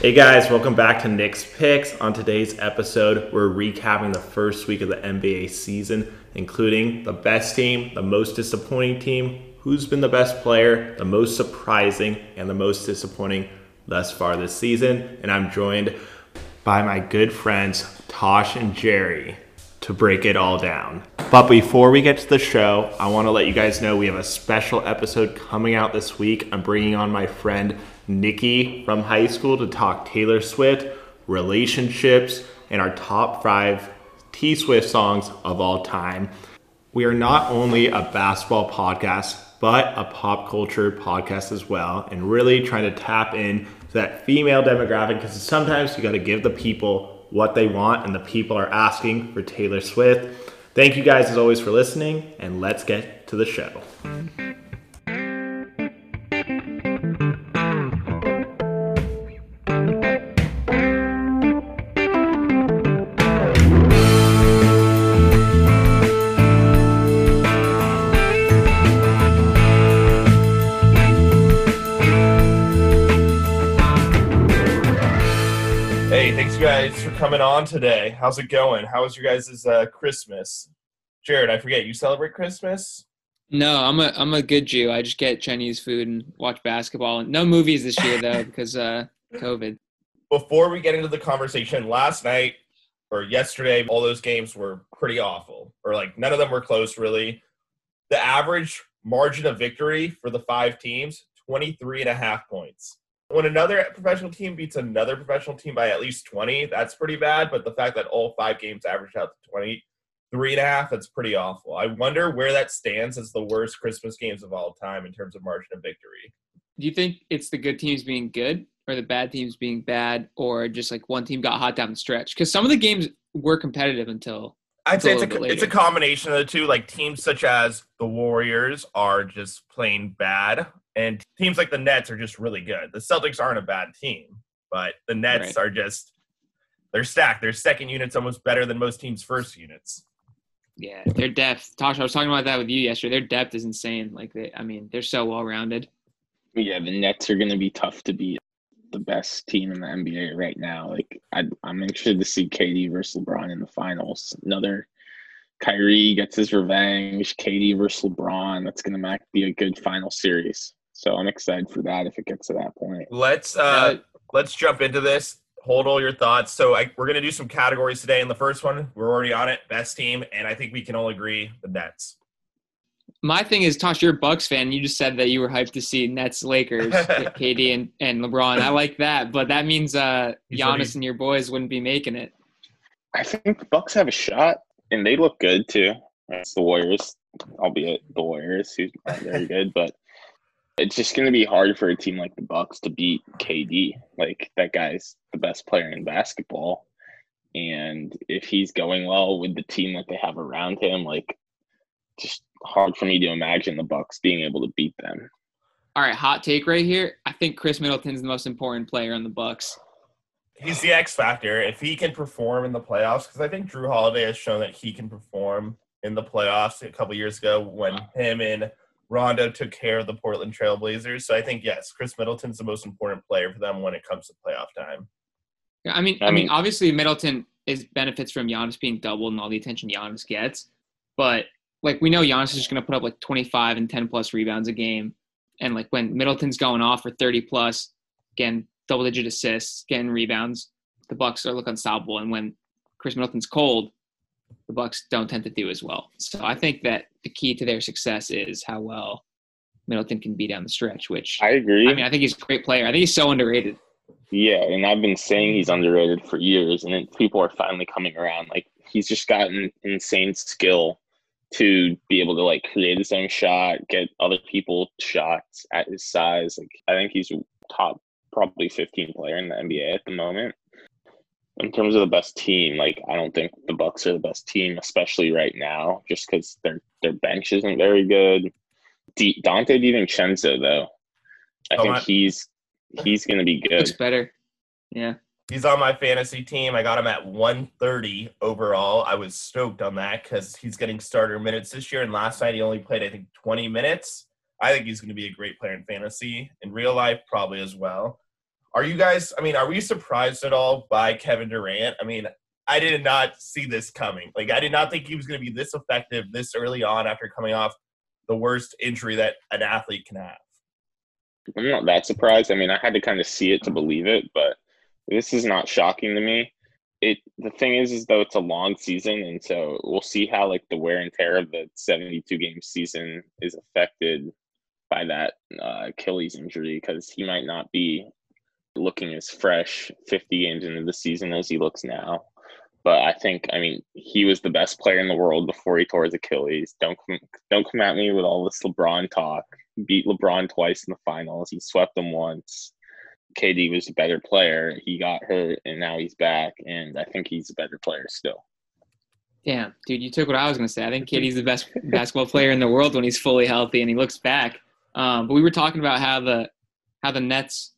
Hey guys, welcome back to Nick's Picks. On today's episode, we're recapping the first week of the NBA season, including the best team, the most disappointing team, who's been the best player, the most surprising, and the most disappointing thus far this season. And I'm joined by my good friends Tosh and Jerry to break it all down. But before we get to the show, I want to let you guys know we have a special episode coming out this week. I'm bringing on my friend Nikki from high school to talk Taylor Swift, relationships, and our top five T Swift songs of all time. We are not only a basketball podcast, but a pop culture podcast as well, and really trying to tap in to that female demographic because sometimes you got to give the people what they want, and the people are asking for Taylor Swift. Thank you guys as always for listening, and let's get to the show. You guys for coming on today. How's it going? How was your guys' uh, Christmas? Jared, I forget, you celebrate Christmas? No, I'm a I'm a good Jew. I just get Chinese food and watch basketball. No movies this year though because uh COVID. Before we get into the conversation, last night or yesterday, all those games were pretty awful, or like none of them were close really. The average margin of victory for the five teams 23 and a half points. When another professional team beats another professional team by at least 20, that's pretty bad. But the fact that all five games averaged out to 23 and a half, that's pretty awful. I wonder where that stands as the worst Christmas games of all time in terms of margin of victory. Do you think it's the good teams being good or the bad teams being bad or just like one team got hot down the stretch? Because some of the games were competitive until I'd say It's a a, little bit it's a combination of the two. Like teams such as the Warriors are just plain bad, and teams like the Nets are just really good. The Celtics aren't a bad team, but the Nets Right. are just they're stacked. Their second unit's almost better than most teams' first units. yeah, their depth. Tosh, I was talking about that with you yesterday. Their depth is insane. Like they, I mean, they're so well rounded. Yeah, the Nets are going to be tough to beat. The best team in the NBA right now. Like I, I'm interested to see KD versus LeBron in the finals. Another Kyrie gets his revenge. KD versus LeBron. That's going to be a good final series. So I'm excited for that if it gets to that point. Let's uh, Uh, let's jump into this. Hold all your thoughts. So I, we're gonna do some categories today. In the first one, we're already on it. Best team, and I think we can all agree the Nets. My thing is, Tosh, you're a Bucks fan. You just said that you were hyped to see Nets, Lakers, KD, and, and LeBron. I like that, but that means uh, You Giannis he- and your boys wouldn't be making it. I think the Bucks have a shot, and they look good too. It's the Warriors, albeit the Warriors who aren't very good, but it's just going to be hard for a team like the Bucks to beat KD. Like that guy's the best player in basketball, and if he's going well with the team that they have around him, like just hard for me to imagine the Bucks being able to beat them. All right, hot take right here. I think Khris Middleton's the most important player on the Bucks. He's the X factor. If he can perform in the playoffs, because I think Jrue Holiday has shown that he can perform in the playoffs a couple years ago when him and Rondo took care of the Portland Trailblazers. So I think yes, Khris Middleton's the most important player for them when it comes to playoff time. Yeah, I mean, I I mean, mean- obviously Middleton is benefits from Giannis being doubled and all the attention Giannis gets, but like we know Giannis is just going to put up like 25 and 10 plus rebounds a game, and like when Middleton's going off for 30 plus, again double digit assists, getting rebounds, the Bucks are look unstoppable. And when Khris Middleton's cold, the Bucks don't tend to do as well. So I think that the key to their success is how well Middleton can be down the stretch. Which I agree. I mean, I think he's a great player. I think he's so underrated. Yeah, and I've been saying he's underrated for years, and it, people are finally coming around. Like he's just got an insane skill to be able to like create his own shot, get other people shots at his size. Like I think he's top probably 15 player in the NBA at the moment. In terms of the best team, like I don't think the Bucks are the best team, especially right now, just because their their bench isn't very good. D- Donte DiVincenzo, though, I Oh, think my- he's he's going to be good. Looks better. Yeah. He's on my fantasy team. I got him at 130 overall. I was stoked on that because he's getting starter minutes this year. And last night he only played, I think, 20 minutes. I think he's going to be a great player in fantasy. In real life, probably as well. Are you guys? I mean, are we surprised at all by Kevin Durant? I mean, I did not see this coming. Like, I did not think he was going to be this effective this early on after coming off the worst injury that an athlete can have. I'm not that surprised. I mean, I had to kind of see it to believe it, but this is not shocking to me. It the thing is, is though it's a long season, and so we'll see how like the wear and tear of the 72 game season is affected by that uh, Achilles injury because he might not be looking as fresh 50 games into the season as he looks now. But I think, I mean, he was the best player in the world before he tore his Achilles. Don't come, don't come at me with all this LeBron talk. Beat LeBron twice in the finals. He swept them once. KD was a better player. He got hurt, and now he's back, and I think he's a better player still. Damn, dude, you took what I was gonna say. I think KD's the best basketball player in the world when he's fully healthy and he looks back. Um, but we were talking about how the how the Nets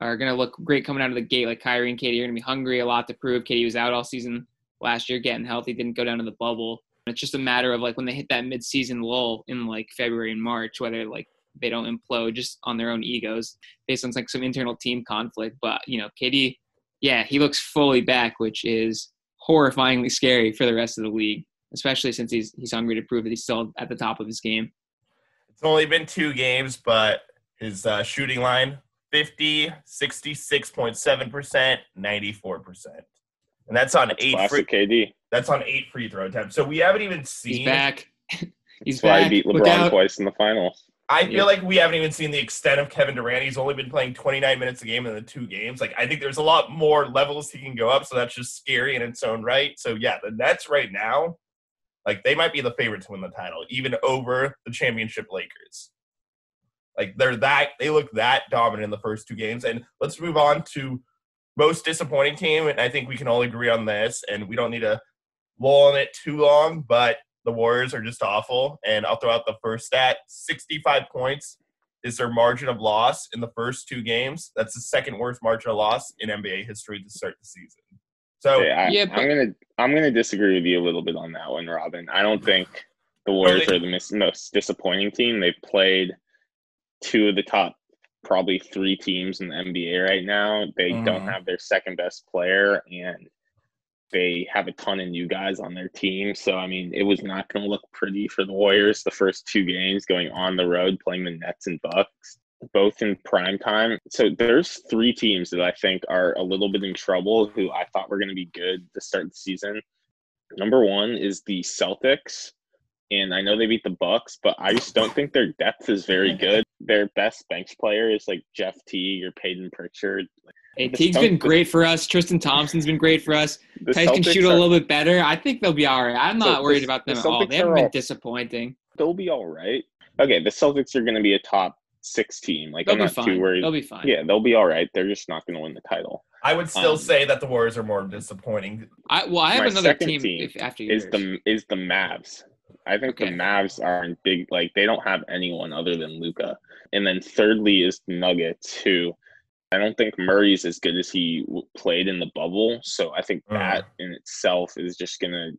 are gonna look great coming out of the gate. Like Kyrie and KD are gonna be hungry, a lot to prove. KD was out all season last year, getting healthy, didn't go down to the bubble. It's just a matter of like when they hit that mid-season lull in like February and March, whether like they don't implode just on their own egos based on like some internal team conflict. But you know, KD, yeah, he looks fully back, which is horrifyingly scary for the rest of the league, especially since he's he's hungry to prove that he's still at the top of his game. It's only been two games, but his uh, shooting line 50, 66.7%, 94%. And that's on That's eight free, KD. that's on eight free throw attempts. So we haven't even seen He's back. he's That's why he beat LeBron out. twice in the finals. I feel Yeah. like we haven't even seen the extent of Kevin Durant. He's only been playing 29 minutes a game in the two games. Like I think there's a lot more levels he can go up, so that's just scary in its own right. So yeah, the Nets right now, like they might be the favorite to win the title, even over the championship Lakers. Like they're that they look that dominant in the first two games. And let's move on to most disappointing team. And I think we can all agree on this, and we don't need to lull on it too long, but the Warriors are just awful. And I'll throw out the first stat 65 points is their margin of loss in the first two games. That's the second worst margin of loss in NBA history to start the season. So, Okay, I, Yeah, but- I'm gonna I'm gonna disagree with you a little bit on that one, Robin. I don't think the Warriors are the mis- most disappointing team. They've played two of the top probably three teams in the NBA right now. They don't Mhm. have their second best player and they have a ton of new guys on their team. So I mean, it was not going to look pretty for the Warriors the first two games going on the road playing the Nets and Bucks, both in prime time. So there's three teams that I think are a little bit in trouble who I thought were going to be good to start the season. Number one is the Celtics. And I know they beat the Bucks, but I just don't think their depth is very good. Their best bench player is like Jeff Teague or Payton Pritchard. Hey, The Teague's been great for us. Tristan Thompson's been great for us. The Theis can shoot a are- little bit better. I think they'll be all right. I'm So not worried about them the at all. They haven't been all- disappointing. they'll be all right. Okay, the Celtics are going to be a top six team. Like They'll I'm not fine. too worried. They'll be fine. Yeah, they'll be all right. They're just not going to win the title. I would still Um, say that the Warriors are more disappointing. I, well, I have My another team, team if, after Is the is the Mavs? I think Okay. the Mavs are in big. Like they don't have anyone other than Luka. And then thirdly is Nuggets, who I don't think Murray's as good as he w- played in the bubble. So I think that in itself is just going to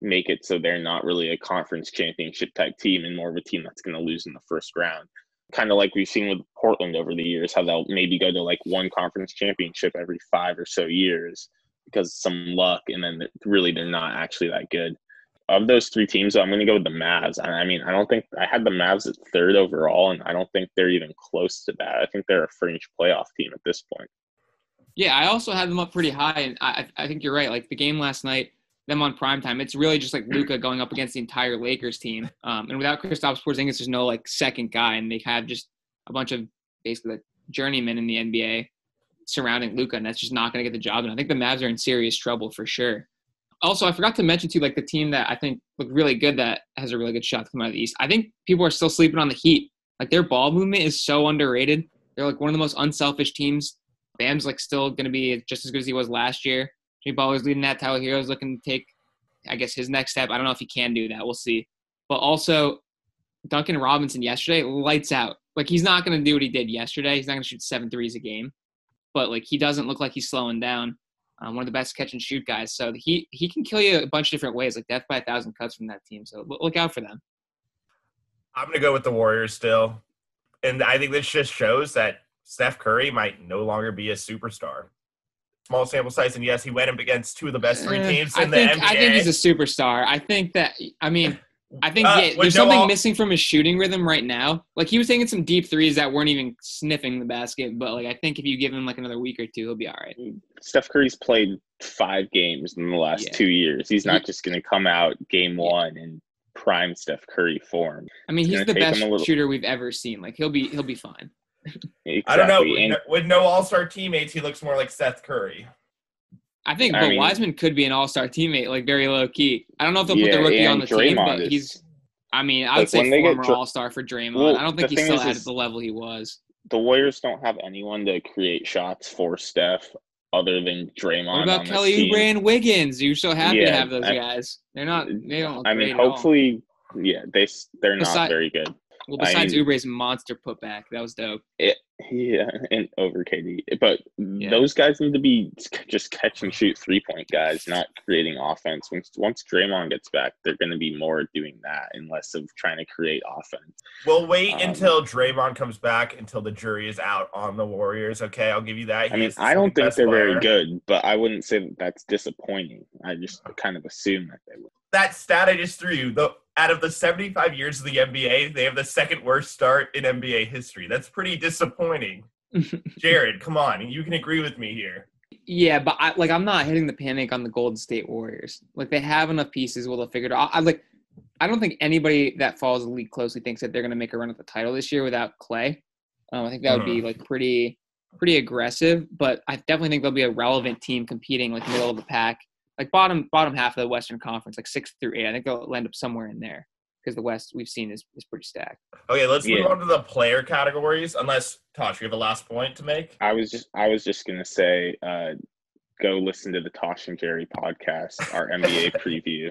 make it so they're not really a conference championship type team and more of a team that's going to lose in the first round. Kind of like we've seen with Portland over the years, how they'll maybe go to like one conference championship every five or so years because of some luck, and then really they're not actually that good. Of those three teams, I'm going to go with the Mavs. I mean, I don't think I had the Mavs at third overall, and I don't think they're even close to that. I think they're a fringe playoff team at this point. Yeah, I also had them up pretty high, and I, I think you're right. Like the game last night, them on prime time, it's really just like Luka going up against the entire Lakers team. Um, and without Kristaps Porzingis, there's no like second guy, and they have just a bunch of basically like journeymen in the NBA surrounding Luka, and that's just not going to get the job. And I think the Mavs are in serious trouble for sure. Also, I forgot to mention too, like the team that I think looked really good that has a really good shot to come out of the East. I think people are still sleeping on the Heat. Like their ball movement is so underrated. They're like one of the most unselfish teams Bam's like still to be just as good as he was last year. Jay Butler's leading that. Tyler Herro's looking to take, I guess, his next step. I don't know if he can do that. We'll see. But also, Duncan Robinson yesterday lights out. Like he's not to do what he did yesterday. He's not to shoot seven threes a game, but like he doesn't look like he's slowing down. Um, one of the best catch and shoot guys. So he he can kill you a bunch of different ways, like death by a thousand cuts from that team. So look out for them. I'm going to go with the Warriors still. And I think this just shows that Steph Curry might no longer be a superstar. Small sample size, and yes, he went up against two of the best three Uh, teams I in the think NBA. I think he's a superstar. I think that I mean I think Uh, yeah, there's something all- missing from his shooting rhythm right now. Like he was taking some deep threes that weren't even sniffing the basket, but like I think if you give him like another week or two, he'll be all right. Steph Curry's played five games in the last Yeah. two years. He's not just going to come out game one and prime Steph Curry form. I mean, It's he's the best little- shooter we've ever seen. Like he'll be he'll be fine. Exactly. I don't know. With And no, with no All Star teammates, he looks more like Seth Curry. I think, I but mean- Wiseman could be an All Star teammate, like very low key. I don't know if they'll put the rookie on the team, but is- he's. I mean, I Like, would say they get former All Star for Draymond. Well, I don't think he's still is- at is- the level he was. the Warriors don't have anyone to create shots for Steph other than Draymond. What about Kelly. Oubre and Wiggins? You're so happy to have those I- guys. They're not. They don't. I mean, hopefully, yeah, they they're not very good. Well, I besides mean- Oubre's monster putback, that was dope. Yeah, and over KD, but Yeah. those guys need to be just catch and shoot three point guys, not creating offense. Once once Draymond gets back, they're going to be more doing that and less of trying to create offense. We'll wait Um, until Draymond comes back until the jury is out on the Warriors. Okay, I'll give you that. I mean, I don't think they're very good, but I wouldn't say that that's disappointing. I just kind of assume that they would. That stat I just threw you, the, out of the 75 years of the NBA, they have the second worst start in NBA history. That's pretty disappointing. Jared, come on, you can agree with me here. Yeah, but I like I'm not hitting the panic on the Golden State Warriors. Like they have enough pieces. Will they figure it out? I like. I don't think anybody that follows the league closely thinks that they're going to make a run at the title this year without Klay. Um, I think that would be like pretty, pretty aggressive. But I definitely think there'll be a relevant team competing like middle of the pack, like bottom bottom half of the Western Conference, like six through eight. I think they'll end up somewhere in there because the West we've seen is is pretty stacked. Okay, let's move on to the player categories. Unless Tosh, you have a last point to make. I was just I was just gonna say, uh, go listen to the Tosh and Jerry podcast, our NBA preview.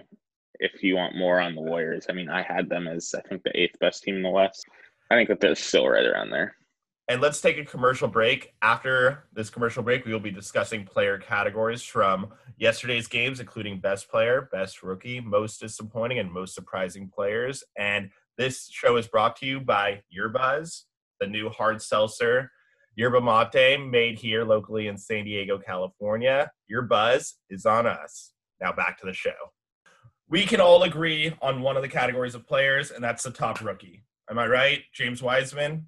If you want more on the Warriors, I mean, I had them as I think the eighth best team in the West. I think that they're still right around there. And let's take a commercial break. After this commercial break, we will be discussing player categories from yesterday's games, including best player, best rookie, most disappointing, and most surprising players. And this show is brought to you by Yerbuzz, the new hard seltzer yerba mate made here locally in San Diego, California. Your buzz is on us. Now back to the show. We can all agree on one of the categories of players, and that's the top rookie. Am I right? James Wiseman?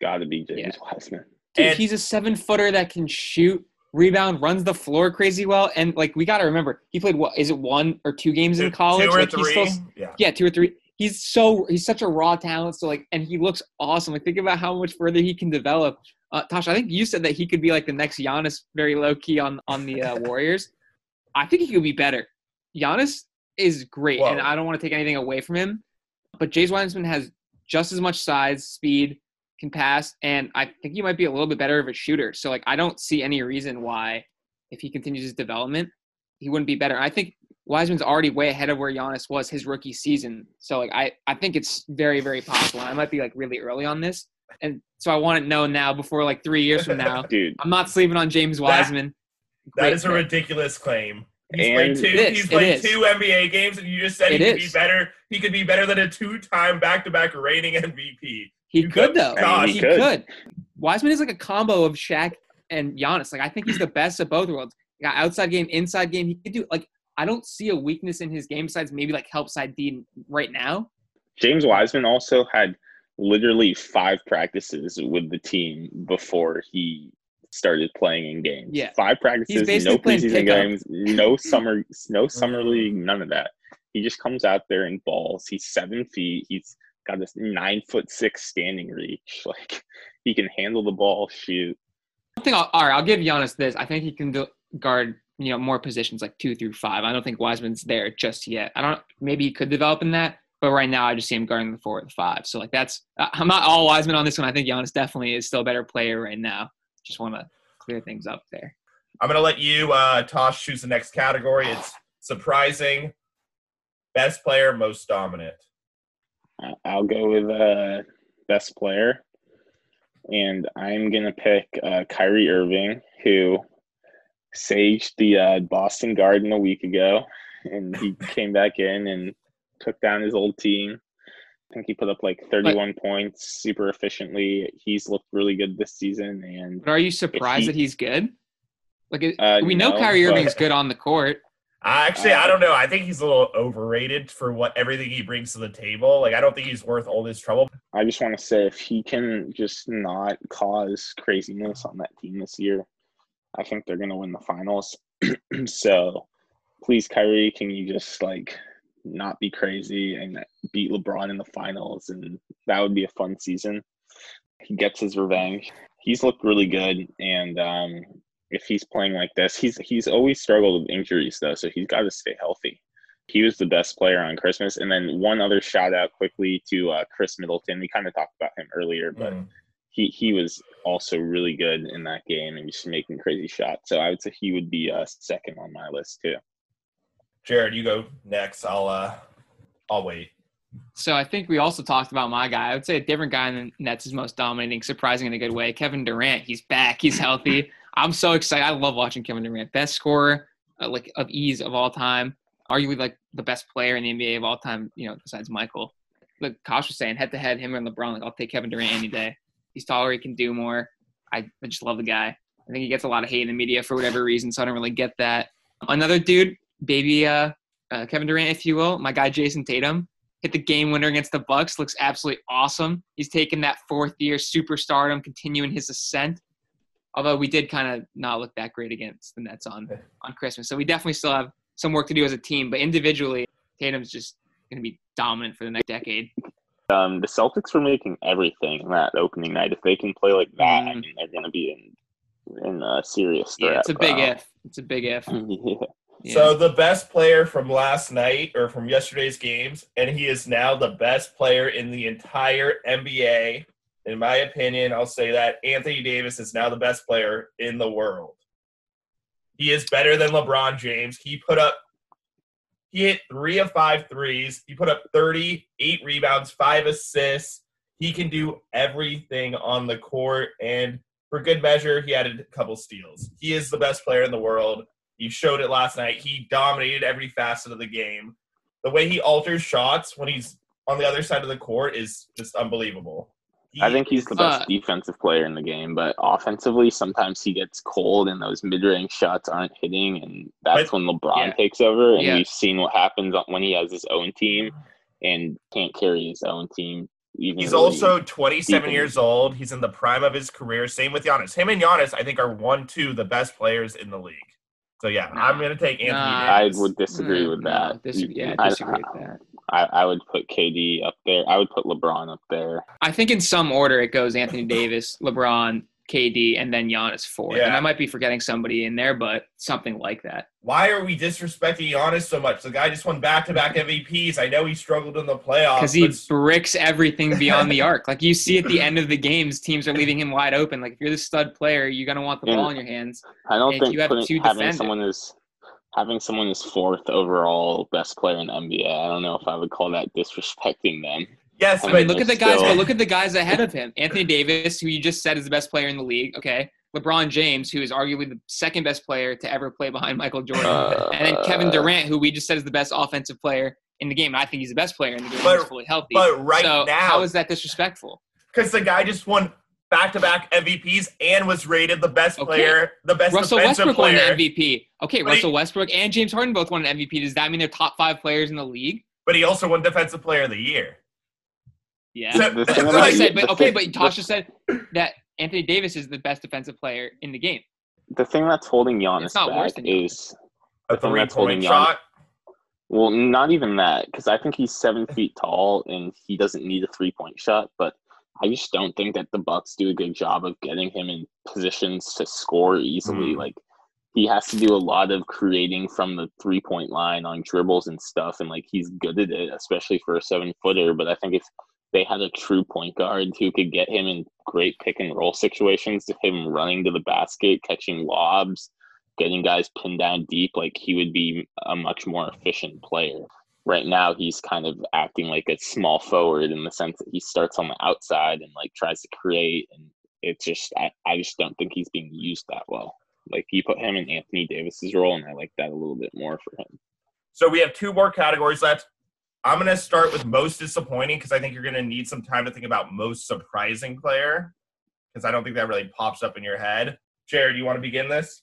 Got to be James Yeah. Wiseman. Dude, And- he's a seven footer that can shoot, rebound, runs the floor crazy well, and like we got to remember, he played what is it one or two games in college? Two or like, three? still- yeah. yeah, two or three. He's so he's such a raw talent. So like, and he looks awesome. Like think about how much further he can develop. Uh, Tasha, I think you said that he could be like the next Giannis, very low key on on the uh, Warriors. I think he could be better. Giannis is great, and I don't want to take anything away from him. But James Wiseman has just as much size, speed, can pass, and I think he might be a little bit better of a shooter. So like, I don't see any reason why, if he continues his development, he wouldn't be better. I think Wiseman's already way ahead of where Giannis was his rookie season. So like, I I think it's very very possible. I might be like really early on this, and so I want to know now before like three years from now. Dude, I'm not sleeping on James Wiseman. That Great is a pick. ridiculous claim. He's And- played two. It is, he's played two NBA games, and you just said he It could be better. He could be better than a two-time back-to-back reigning MVP. He You could go- though. Gosh. he He could. could. Wiseman is like a combo of Shaq and Giannis. Like I think he's the best of both worlds. He got outside game, inside game. He could do like I don't see a weakness in his game besides maybe like help side D right now. James Wiseman also had literally five practices with the team before he started playing in games. Yeah. Five practices, basically no preseason games, no summer, no summer league, none of that. He just comes out there and balls. He's seven feet. He's got this nine foot six standing reach. Like he can handle the ball, shoot. I think I'll, all right. I'll give Giannis this. I think he can do, guard you know more positions like two through five. I don't think Wiseman's there just yet. I don't. Maybe he could develop in that. But right now, I just see him guarding the four or the five. So like that's uh, I'm not all Wiseman on this one. I think Giannis definitely is still a better player right now. Just want to clear things up there. I'm gonna let you, uh, Tosh, choose the next category. It's surprising, best player, most dominant. I'll go with uh, best player, and I'm gonna pick uh, Kyrie Irving, who saged the uh, Boston Garden a week ago, and he came back in and took down his old team. I think he put up like 31 points super efficiently. He's looked really good this season. And But are you surprised he- that he's good? Like it- Uh, we know no, Kyrie but- Irving's good on the court. Actually, I don't know. I think he's a little overrated for what everything he brings to the table. Like, I don't think he's worth all this trouble. I just want to say if he can just not cause craziness on that team this year, I think they're going to win the finals. so please, Kyrie, can you just like not be crazy and beat LeBron in the finals? And that would be a fun season. He gets his revenge. He's looked really good. And um, if he's playing like this, he's he's always struggled with injuries though, so he's got to stay healthy. He was the best player on Christmas. And then one other shout out quickly to uh, Khris Middleton. We kind of talked about him earlier, but Mm. he he was also really good in that game and just making crazy shots. So I would say he would be uh, second on my list too. Jared, you go next. I'll uh, I'll wait. So I think we also talked about my guy. I would say a different guy in the Nets is most dominating, surprising in a good way. Kevin Durant. He's back. He's healthy. I'm so excited. I love watching Kevin Durant. Best scorer, uh, like of ease of all time. Arguably like the best player in the NBA of all time. You know, besides Michael. Like Tosh was saying, head to head, him and LeBron. Like I'll take Kevin Durant any day. He's taller. He can do more. I, I just love the guy. I think he gets a lot of hate in the media for whatever reason, so I don't really get that. Another dude, baby uh, uh, Kevin Durant, if you will, my guy Jayson Tatum hit the game winner against the Bucks. Looks absolutely awesome. He's taken that fourth year superstardom, continuing his ascent. Although we did kind of not look that great against the Nets on on Christmas, so we definitely still have some work to do as a team. But individually, Tatum's just going to be dominant for the next decade. Um, the Celtics were making everything that opening night. If they can play like that, I Mhm. mean, they're going to be in in a serious threat. Yeah, it's a big bro. if. It's a big if. yeah. Yeah. So the best player from last night or from yesterday's games, and he is now the best player in the entire NBA. In my opinion, I'll say that Anthony Davis is now the best player in the world. He is better than LeBron James. He put up he hit three of five threes. He put up 38 rebounds, five assists. He can do everything on the court. And for good measure, he added a couple steals. He is the best player in the world. He showed it last night. He dominated every facet of the game. The way he alters shots when he's on the other side of the court is just unbelievable. He I think he's the best Uh, defensive player in the game, but offensively, sometimes he gets cold and those mid-range shots aren't hitting, and that's But- when LeBron yeah. takes over. And Yeah. we've seen what happens when he has his own team and can't carry his own team. Even He's really also 27 deep years old. He's in the prime of his career. Same with Giannis. Him and Giannis, I think, are one, two the best players in the league. So yeah, Nah. I'm gonna take Anthony Nah. I would disagree Mm, with no, that. disagree- yeah, I- disagree with that. I, I would put KD up there. I would put LeBron up there. I think in some order it goes Anthony Davis, LeBron, KD, and then Giannis fourth. And I might be forgetting somebody in there, but something like that. Why are we disrespecting Giannis so much? The guy just won back-to-back MVPs. I know he struggled in the playoffs. Because he but- bricks everything beyond the arc. Like you see at the end of the games, teams are leaving him wide open. Like if you're the stud player, you're gonna want the Yeah. ball in your hands. I don't If think you have putting, two having defenders- someone as having someone as fourth overall best player in the NBA. I don't know if I would call that disrespecting them. yes, I but mean, look at the guys, still- but look at the guys ahead of him. Anthony Davis, who you just said is the best player in the league. Okay. LeBron James, who is arguably the second best player to ever play behind Michael Jordan. Uh, and then Kevin Durant, who we just said is the best offensive player in the game. I think he's the best player in the game. But- he's fully healthy. but right so now, how is that disrespectful? because the guy just won back-to-back MVPs and was rated the best Okay. player, the best Russell defensive Westbrook won player. an MVP. Okay, But he- Russell Westbrook and James Harden both won an MVP. Does that mean they're top five players in the league? But he also won Defensive Player of the Year. Yeah. So- That's what I said, but okay, but Tasha said that Anthony Davis is the best defensive player in the game. the thing that's holding Giannis It's not worse back than Giannis. is A I think that's holding three-point Giannis- shot. well, not even that because I think he's seven feet tall and he doesn't need a three point shot. But I just don't think that the Bucks do a good job of getting him in positions to score easily. Mm. Like he has to do a lot of creating from the three point line on dribbles and stuff, and like he's good at it, especially for a seven footer. But I think if they had a true point guard who could get him in great pick and roll situations, to him running to the basket, catching lobs, getting guys pinned down deep, like he would be a much more efficient player. Right now, he's kind of acting like a small forward in the sense that he starts on the outside and like tries to create, and it's just I, I just don't think he's being used that well. Like you put him in Anthony Davis's role, and I like that a little bit more for him. So we have two more categories left. I'm going to start with most disappointing because I think you're going to need some time to think about most surprising player because I don't think that really pops up in your head. Jared, you want to begin this?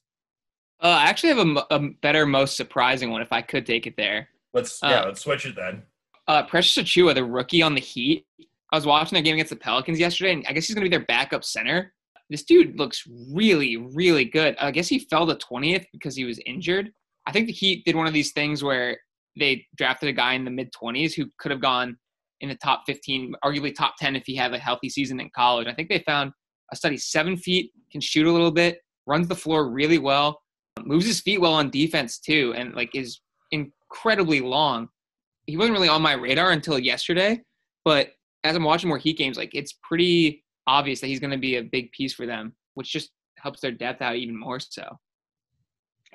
Uh, I actually have a better, most surprising one if I could take it there. Let's Uh, yeah, let's switch it then. Uh, Precious Achiuwa, the rookie on the Heat. I was watching their game against the Pelicans yesterday, and I guess he's going to be their backup center. This dude looks really, really good. I guess he fell to 20th because he was injured. I think the Heat did one of these things where they drafted a guy in the mid 20s who could have gone in the top 15, arguably top 10 if he had a healthy season in college. I think they found a study seven feet, can shoot a little bit, runs the floor really well, moves his feet well on defense too, and like is incredibly long. He wasn't really on my radar until yesterday, but as I'm watching more Heat games, like it's pretty obvious that he's going to be a big piece for them, which just helps their depth out even more so.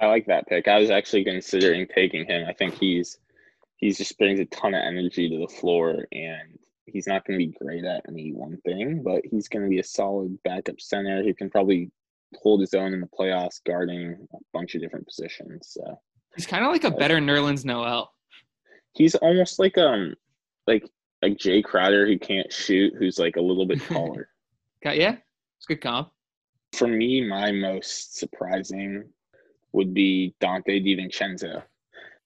I like that pick. I was actually considering taking him. I think he's he's just brings a ton of energy to the floor and he's not going to be great at any one thing, but he's going to be a solid backup center who can probably hold his own in the playoffs guarding a bunch of different positions. So He's kind of like a better Nerlens Noel. he's almost like um like like Jae Crowder who can't shoot, who's like a little bit taller. Got yeah, it's a good comp. For me, my most surprising would be Donte DiVincenzo.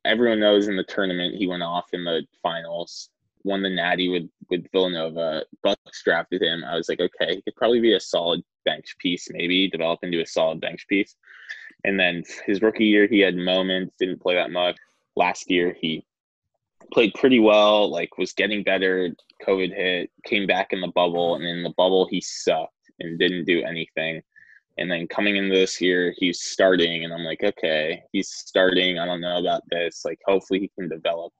Everyone knows in the tournament he went off in the finals, won the Natty with with Villanova. Bucks drafted him. I was like, okay, he could probably be a solid bench piece, maybe develop into a solid bench piece. And then his rookie year, he had moments, didn't play that much. Last year, he played pretty well, like was getting better. COVID hit, came back in the bubble, and in the bubble, he sucked and didn't do anything. And then coming into this year, he's starting, and I'm like, okay, he's starting. I don't know about this. Like, hopefully, he can develop.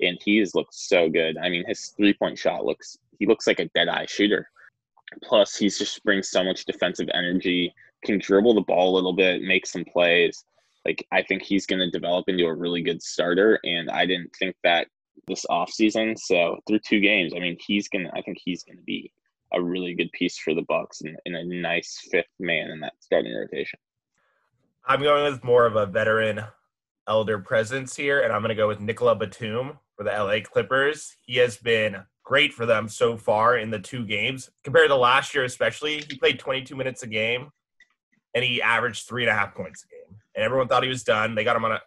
And he has looked so good. I mean, his three point shot looks, he looks like a dead eye shooter. Plus, he's just brings so much defensive energy, can dribble the ball a little bit, make some plays. Like, I think he's going to develop into a really good starter. And I didn't think that this offseason. So, through two games, I mean, he's going to, I think he's going to be a really good piece for the Bucks and, and a nice fifth man in that starting rotation. I'm going with more of a veteran elder presence here, and I'm going to go with Nicolas Batum for the LA Clippers. He has been great for them so far in the two games. Compared to last year, especially, he played 22 minutes a game and he averaged three and a half points a game. And everyone thought he was done. They got him on a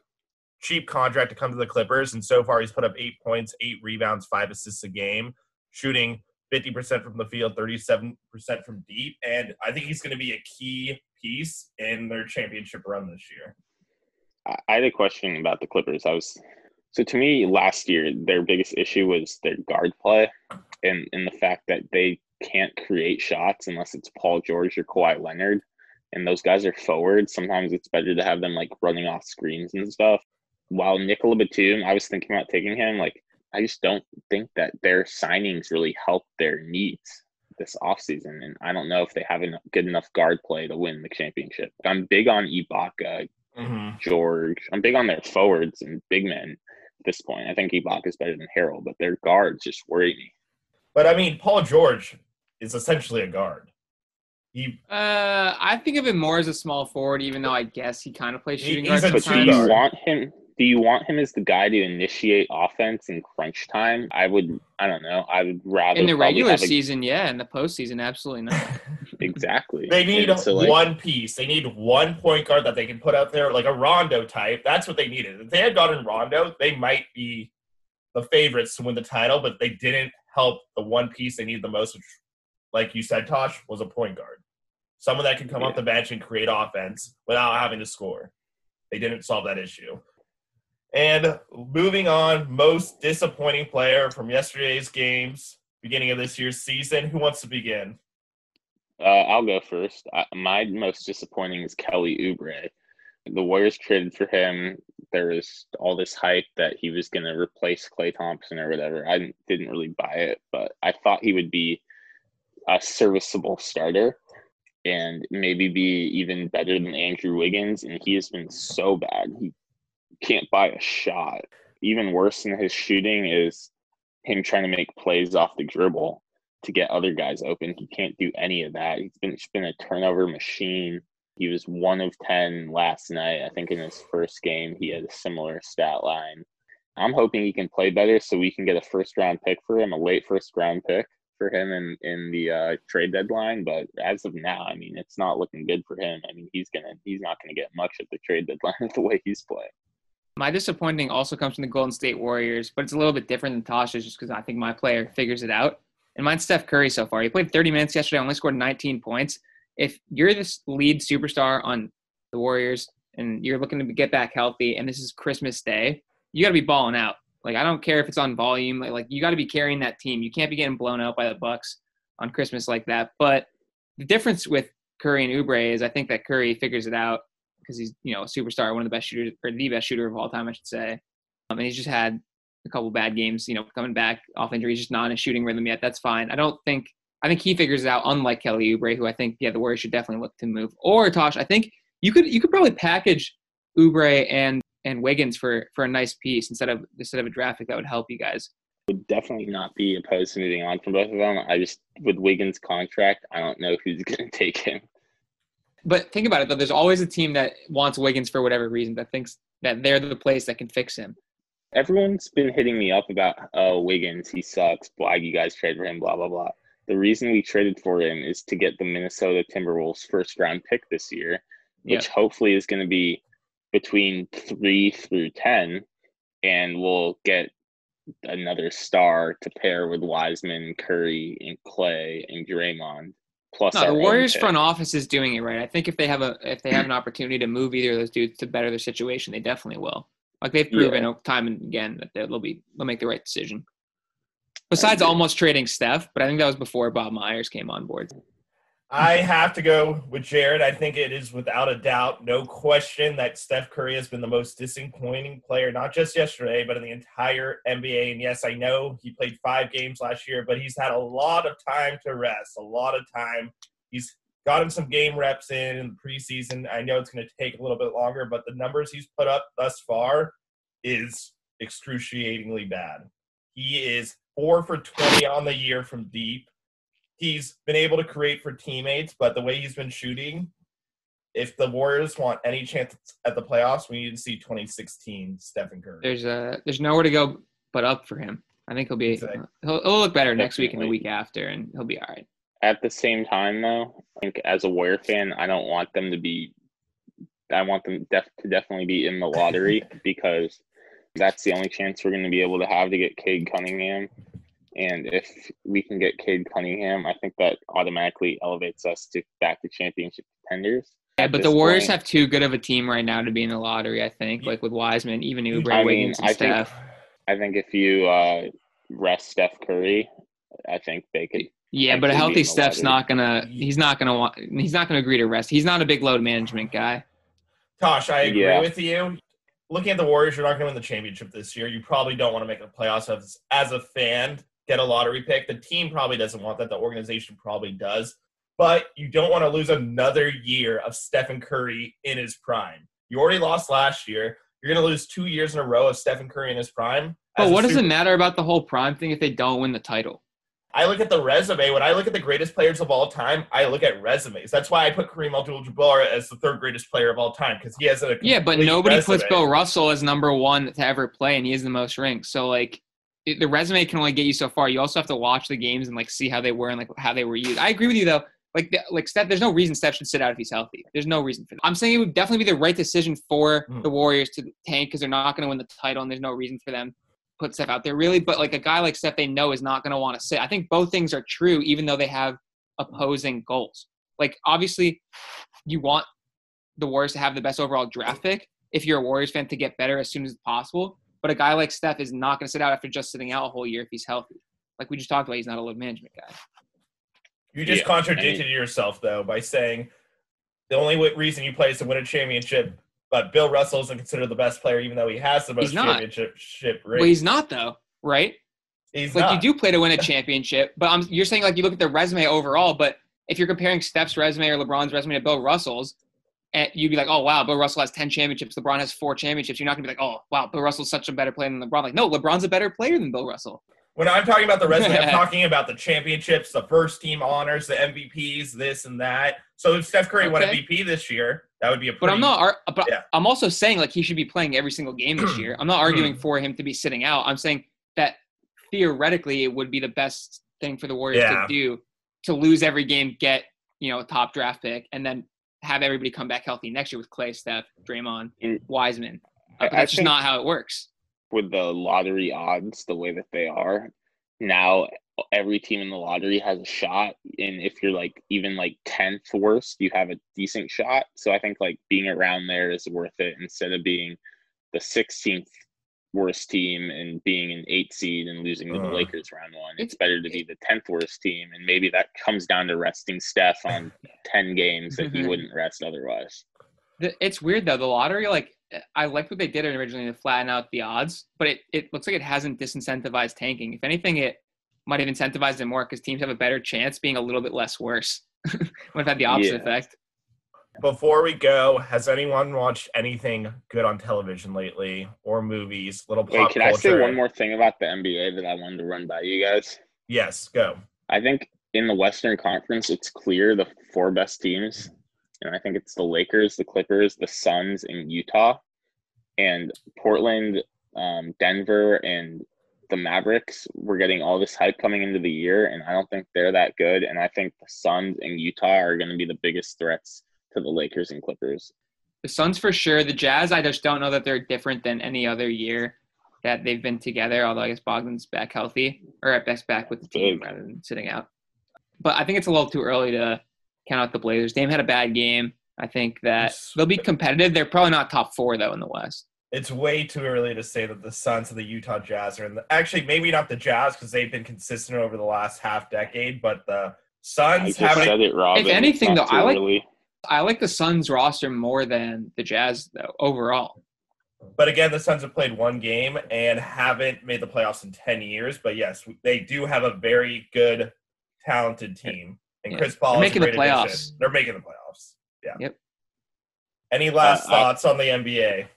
cheap contract to come to the Clippers, and so far he's put up eight points, eight rebounds, five assists a game, shooting 50% from the field, 37% from deep. And I think he's going to be a key piece in their championship run this year. I- had a question about the Clippers. I was so to me last year their biggest issue was their guard play and and the fact that they can't create shots unless it's Paul George or Kawhi Leonard. And those guys are forwards. Sometimes it's better to have them like running off screens and stuff. While Nicolas Batum, I was thinking about taking him. Like I just don't think that their signings really help their needs this offseason. And I don't know if they have enough, good enough guard play to win the championship. I'm big on Ibaka, Mm-hmm. George. I'm big on their forwards and big men at this point. I think Ibaka is better than Harrell, but their guards just worry me. But I mean, Paul George is essentially a guard. He Uh, I think of him more as a small forward, even though I guess he kind of plays shooting he's guard But do you guard. want him? Do you want him as the guy to initiate offense in crunch time? I would. I don't know. I would rather In the probably regular have a- season, yeah. In the postseason, absolutely not. exactly. they need so, like, one piece. They need one point guard that they can put out there, like a Rondo type. That's what they needed. If they had gotten Rondo, they might be the favorites to win the title, but they didn't help the one piece they need the most, which, like you said, Tosh, was a point guard. Someone that can come off the bench and create offense without having to score. They didn't solve that issue. And moving on, most disappointing player from yesterday's games, beginning of this year's season. Who wants to begin? Uh, I'll go first. I, my most disappointing is Kelly Oubre. The Warriors traded for him. There was all this hype that he was going to replace Klay Thompson or whatever. I didn't really buy it, but I thought he would be a serviceable starter and maybe be even better than Andrew Wiggins. And he has been so bad. He can't buy a shot. Even worse than his shooting is him trying to make plays off the dribble to get other guys open. He can't do any of that. He's been it's been a turnover machine. He was one of ten last night. I think in his first game he had a similar stat line. I'm hoping he can play better so we can get a first round pick for him, a late first round pick for him in in the uh, trade deadline. But as of now, I mean, it's not looking good for him. I mean, he's gonna he's not gonna get much at the trade deadline the way he's playing. My disappointing also comes from the Golden State Warriors, but it's a little bit different than Tasha's just because I think my player figures it out. And mine's Steph Curry so far. He played 30 minutes yesterday, only scored 19 points. If you're this lead superstar on the Warriors and you're looking to get back healthy, and this is Christmas Day, you got to be balling out. Like I don't care if it's on volume. Like, like you got to be carrying that team. You can't be getting blown out by the Bucks on Christmas like that. But the difference with Curry and Oubre is I think that Curry figures it out because he's you know a superstar, one of the best shooters or the best shooter of all time, I should say. Um, and he's just had a couple bad games. You know, coming back off injury, he's just not in a shooting rhythm yet. That's fine. I don't think. I think he figures it out. Unlike Kelly Oubre, who I think yeah the Warriors should definitely look to move. Or Tosh, I think you could you could probably package Oubre and and Wiggins for for a nice piece instead of instead of a draft pick that would help you guys. Would definitely not be opposed to moving on from both of them. I just with Wiggins' contract, I don't know who's going to take him. But think about it though. There's always a team that wants Wiggins for whatever reason that thinks that they're the place that can fix him. Everyone's been hitting me up about oh Wiggins, he sucks. Why you guys trade for him? Blah blah blah. The reason we traded for him is to get the Minnesota Timberwolves first round pick this year, which hopefully is going to be between three through ten, and we'll get another star to pair with Wiseman, Curry, and Klay and Draymond. Plus, No, the Warriors front office is doing it right. I think if they have a if they have an opportunity to move either of those dudes to better their situation, they definitely will. Like they've proven Yeah. time and again that they'll be they'll make the right decision. Besides almost trading Steph, but I think that was before Bob Myers came on board. I have to go with Jared. I think it is without a doubt, no question, that Steph Curry has been the most disappointing player, not just yesterday, but in the entire NBA. And yes, I know he played five games last year, but he's had a lot of time to rest, a lot of time. He's gotten some game reps in in the preseason. I know it's going to take a little bit longer, but the numbers he's put up thus far is excruciatingly bad. He is four for 20 on the year from deep he's been able to create for teammates, but the way he's been shooting, if the Warriors want any chance at the playoffs, we need to see 2016 Stephen Curry. There's uh there's nowhere to go but up for him. I think he'll be Exactly. he'll, he'll look better next week and the week after, and he'll be all right. At the same time, though, I think as a Warrior fan, I don't want them to be. I want them def- to definitely be in the lottery because that's the only chance we're going to be able to have to get Cade Cunningham. And if we can get Cade Cunningham, I think that automatically elevates us to back to championship contenders. Yeah, but the Warriors point- have too good of a team right now to be in the lottery. I think, like with Wiseman, even Oubre, I mean, Wiggins, and I think- I think if you uh, rest Steph Curry, I think they could. Yeah, but a healthy Steph's lottery. not gonna. He's not gonna want. He's not gonna agree to rest. He's not a big load management guy. Tosh, I agree Yeah. with you. Looking at the Warriors, you're not going to win the championship this year. You probably don't want to make the playoffs as, as a fan, get a lottery pick. The team probably doesn't want that. The organization probably does. But you don't want to lose another year of Stephen Curry in his prime. You already lost last year. You're going to lose two years in a row of Stephen Curry in his prime. But what does it matter about the whole prime thing if they don't win the title? I look at the resume. When I look at the greatest players of all time, I look at resumes. That's why I put Kareem Abdul-Jabbar as the third greatest player of all time because he has a Yeah, but nobody puts. Bill Russell as number one to ever play, and he has the most rings. So like, the resume can only get you so far. You also have to watch the games and like see how they were and like how they were used. I agree with you though. Like, the, like Steph, there's no reason Steph should sit out if he's healthy. There's no reason for that. I'm saying it would definitely be the right decision for Hmm. the Warriors to tank because they're not going to win the title, and there's no reason for them to put Steph out there really. But like a guy like Steph, they know is not going to want to sit. I think both things are true, even though they have opposing goals. Like obviously, you want the Warriors to have the best overall draft pick if you're a Warriors fan to get better as soon as possible. But a guy like Steph is not going to sit out after just sitting out a whole year if he's healthy. Like we just talked about, he's not a load management guy. You just Yeah, contradicted I yourself though by saying the only reason you play is to win a championship. But Bill Russell isn't considered the best player, even though he has the most not. championship ship rings. But he's not though, right? He's like not. you do play to win a championship, but I'm, you're saying like you look at the resume overall. But if you're comparing Steph's resume or LeBron's resume to Bill Russell's, and you'd be like, oh wow, Bill Russell has ten championships, LeBron has four championships. You're not gonna be like, oh wow, Bill Russell's such a better player than LeBron. Like no, LeBron's a better player than Bill Russell. When I'm talking about the resume, I'm talking about the championships, the first team honors, the MVPs, this and that. So if Steph Curry won Okay. MVP this year, that would be a pretty. But I'm not. But Yeah. I'm also saying like he should be playing every single game this year. I'm not arguing Hmm. for him to be sitting out. I'm saying that theoretically it would be the best thing for the Warriors Yeah. to do to lose every game, get you know a top draft pick, and then have everybody come back healthy next year with Klay, Steph, Draymond, Mm. Wiseman. I- But I that's just not how it works. with the lottery odds the way that they are now every team in the lottery has a shot and if you're like even like 10th worst you have a decent shot so i think like being around there is worth it instead of being the 16th worst team and being an eight seed and losing to the Uh. lakers round one it's It's- better to be the 10th worst team and maybe that comes down to resting steph on 10 games that he mm-hmm. wouldn't rest otherwise The, it's weird though. The lottery, like, I liked what they did originally to flatten out the odds, but it, it looks like it hasn't disincentivized tanking. If anything, it might have incentivized it more because teams have a better chance being a little bit less worse. Would have had the opposite Yeah. effect. Before we go, has anyone watched anything good on television lately or movies? Little pop wait can i say one more thing about the nba that i wanted to run by you guys Yes, go. I think in the Western Conference, it's clear the four best teams, and I think it's the Lakers, the Clippers, the Suns, and Utah, and Portland, um, Denver, and the Mavericks. We're getting all this hype coming into the year, and I don't think they're that good. And I think the Suns and Utah are going to be the biggest threats to the Lakers and Clippers. The Suns for sure. The Jazz, I just don't know that they're different than any other year that they've been together. Although I guess Bogdan's back healthy, or at best back with the team Big. rather than sitting out. But I think it's a little too early to count out the Blazers. Dame had a bad game. I think that Yes. they'll be competitive. They're probably not top four though in the West. It's way too early to say that the Suns and the Utah Jazz are in the. Actually, maybe not the Jazz because they've been consistent over the last half decade, but the Suns haven't. said it, Robin. If anything, though, I like- early. I like the Suns roster more than the Jazz though overall. But again, the Suns have played one game and haven't made the playoffs in 10 years. But yes, they do have a very good, talented team. And Yeah. Chris Paul They're making the great addition. playoffs. They're making the playoffs. Yeah. Yep. Any last Uh, I- thoughts on the NBA?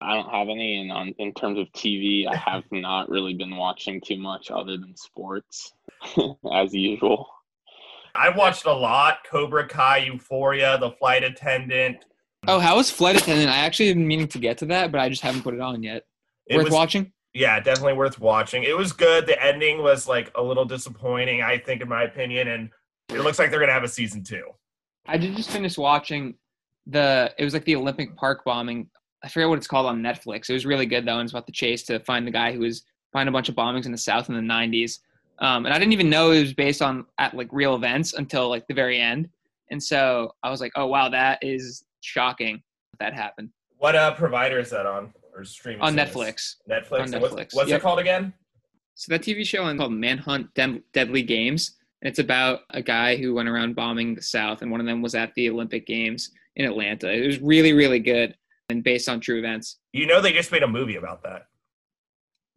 I don't have any, and on in terms of TV, I have not really been watching too much other than sports, as usual. I've watched a lot Cobra Kai, Euphoria, The Flight Attendant. Oh, how was Flight Attendant? I actually been meaning to get to that, but I just haven't put it on yet. It Worth was, watching? Yeah, definitely worth watching. It was good. The ending was like a little disappointing, I think, in my opinion. And it looks like they're going to have a season two. I did just finish watching the. It was like the Olympic Park bombing. I forget what it's called on Netflix. It was really good though, and it's about the chase to find the guy who was behind a bunch of bombings in the South in the '90s. Um, and I didn't even know it was based on at like real events until like the very end. And so I was like, oh wow, that is shocking that, that happened What uh, provider is that on? Or streaming? on service? Netflix. Netflix. On And what's- Netflix, What's, yep. it called again? So that TV show is called Manhunt Den- Deadly Games, and it's about a guy who went around bombing the South, and one of them was at the Olympic Games in Atlanta. It was really, really good and based on true events. You know, they just made a movie about that.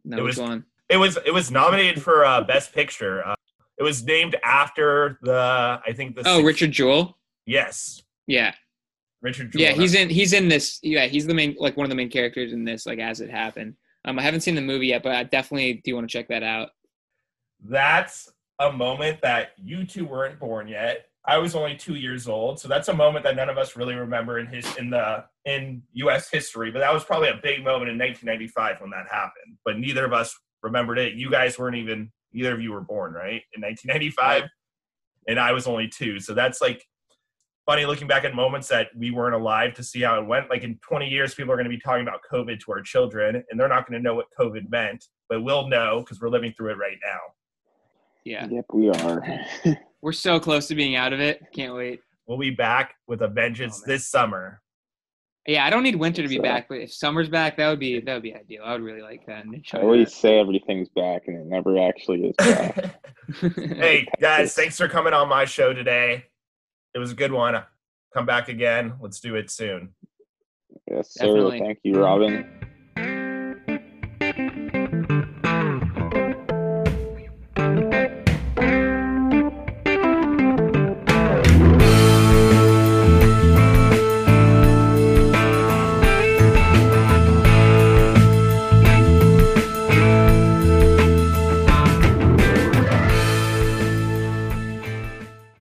No, It was- one? It was it was nominated for uh, best picture. Uh, it was named after the I think the Oh, six- Richard Jewell. Yes, Yeah, Richard. Jewell. yeah, he's in. He's in this. Yeah, he's the main, like one of the main characters in this, like as it happened. Um, I haven't seen the movie yet, but I definitely do want to check that out. That's a moment that you two weren't born yet. I was only two years old, so that's a moment that none of us really remember in his in the in U.S. history. But that was probably a big moment in 1995 when that happened. But neither of us remembered it. You guys weren't even either of you were born right in 1995, and I was only two. So that's like funny looking back at moments that we weren't alive to see how it went. Like in 20 years, people are going to be talking about COVID to our children, and they're not going to know what COVID meant, but we'll know because we're living through it right now. Yeah, Yep, we are. we're so close to being out of it. Can't wait. We'll be back with a vengeance Oh, this summer. Yeah, I don't need winter to be So- back, but if summer's back, that would be that would be ideal. I would really like that. and I enjoy always say everything's back, and it never actually is back. hey, guys, thanks for coming on my show today. It was a good one. Come back again. Let's do it soon. yes, sir. Definitely. Thank you, Robin.